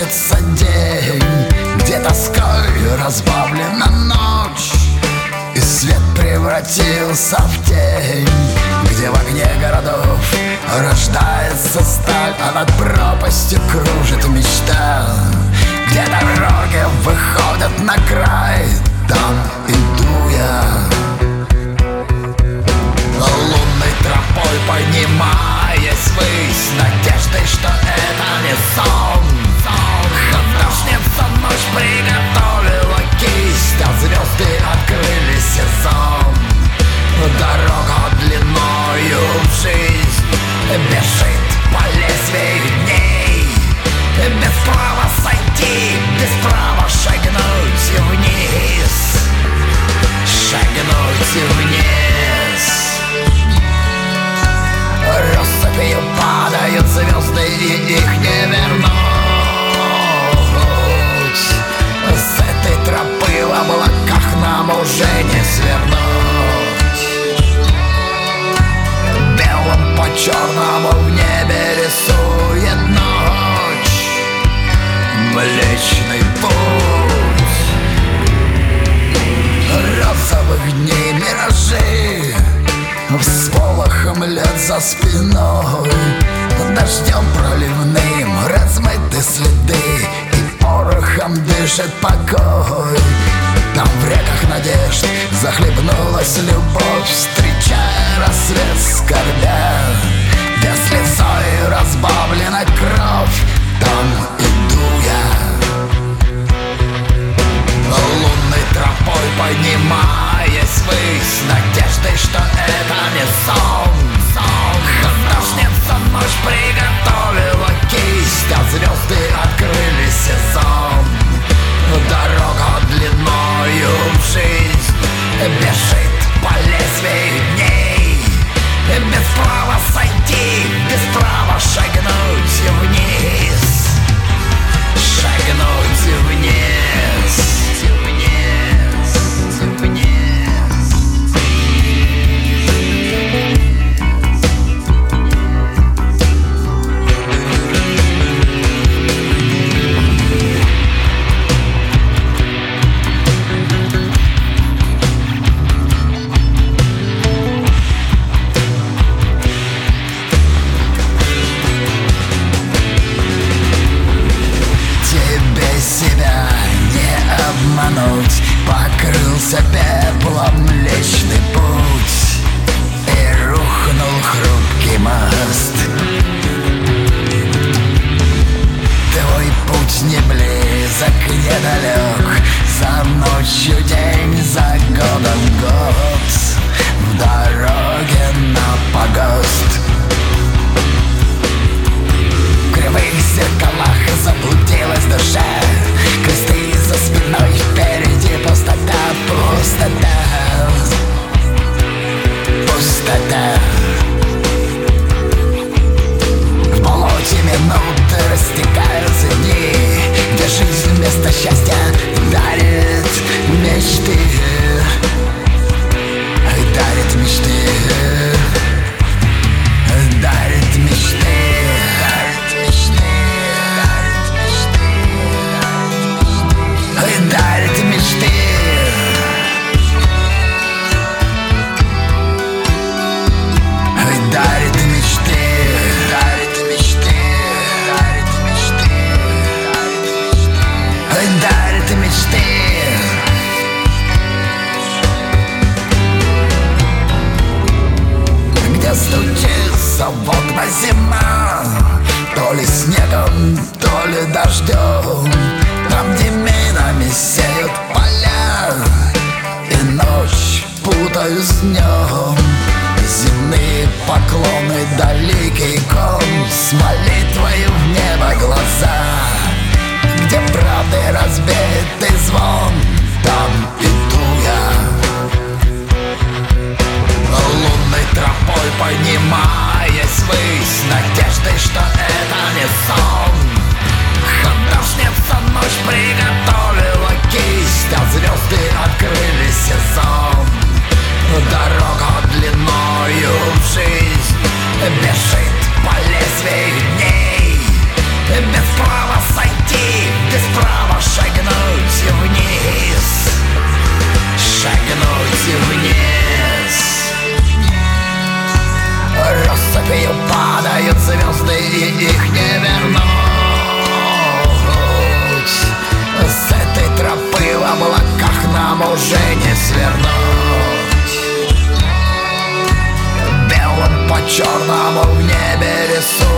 Кончится день, где тоской разбавлена ночь И свет превратился в тень, где в огне городов Рождается сталь, а над пропастью кружит мечта. Где дороги выходят на край спиной. Дождем проливным размыты следы И порохом дышит покой. Там в реках надежд захлебнулась любовь. тело млечный indicted, missed it. дождем, то ли дождем Там, где минами сеют поля. И ночь путаю с днем Земные поклоны, далекий ком С молитвою в небо глаза. Где правды разбитый звон Там иду я. Лунной тропой поднимаюсь ввысь Надеждой, что это не сон. И их не вернуть. С этой тропы в облаках нам уже не свернуть. Белым по черному в небе рисует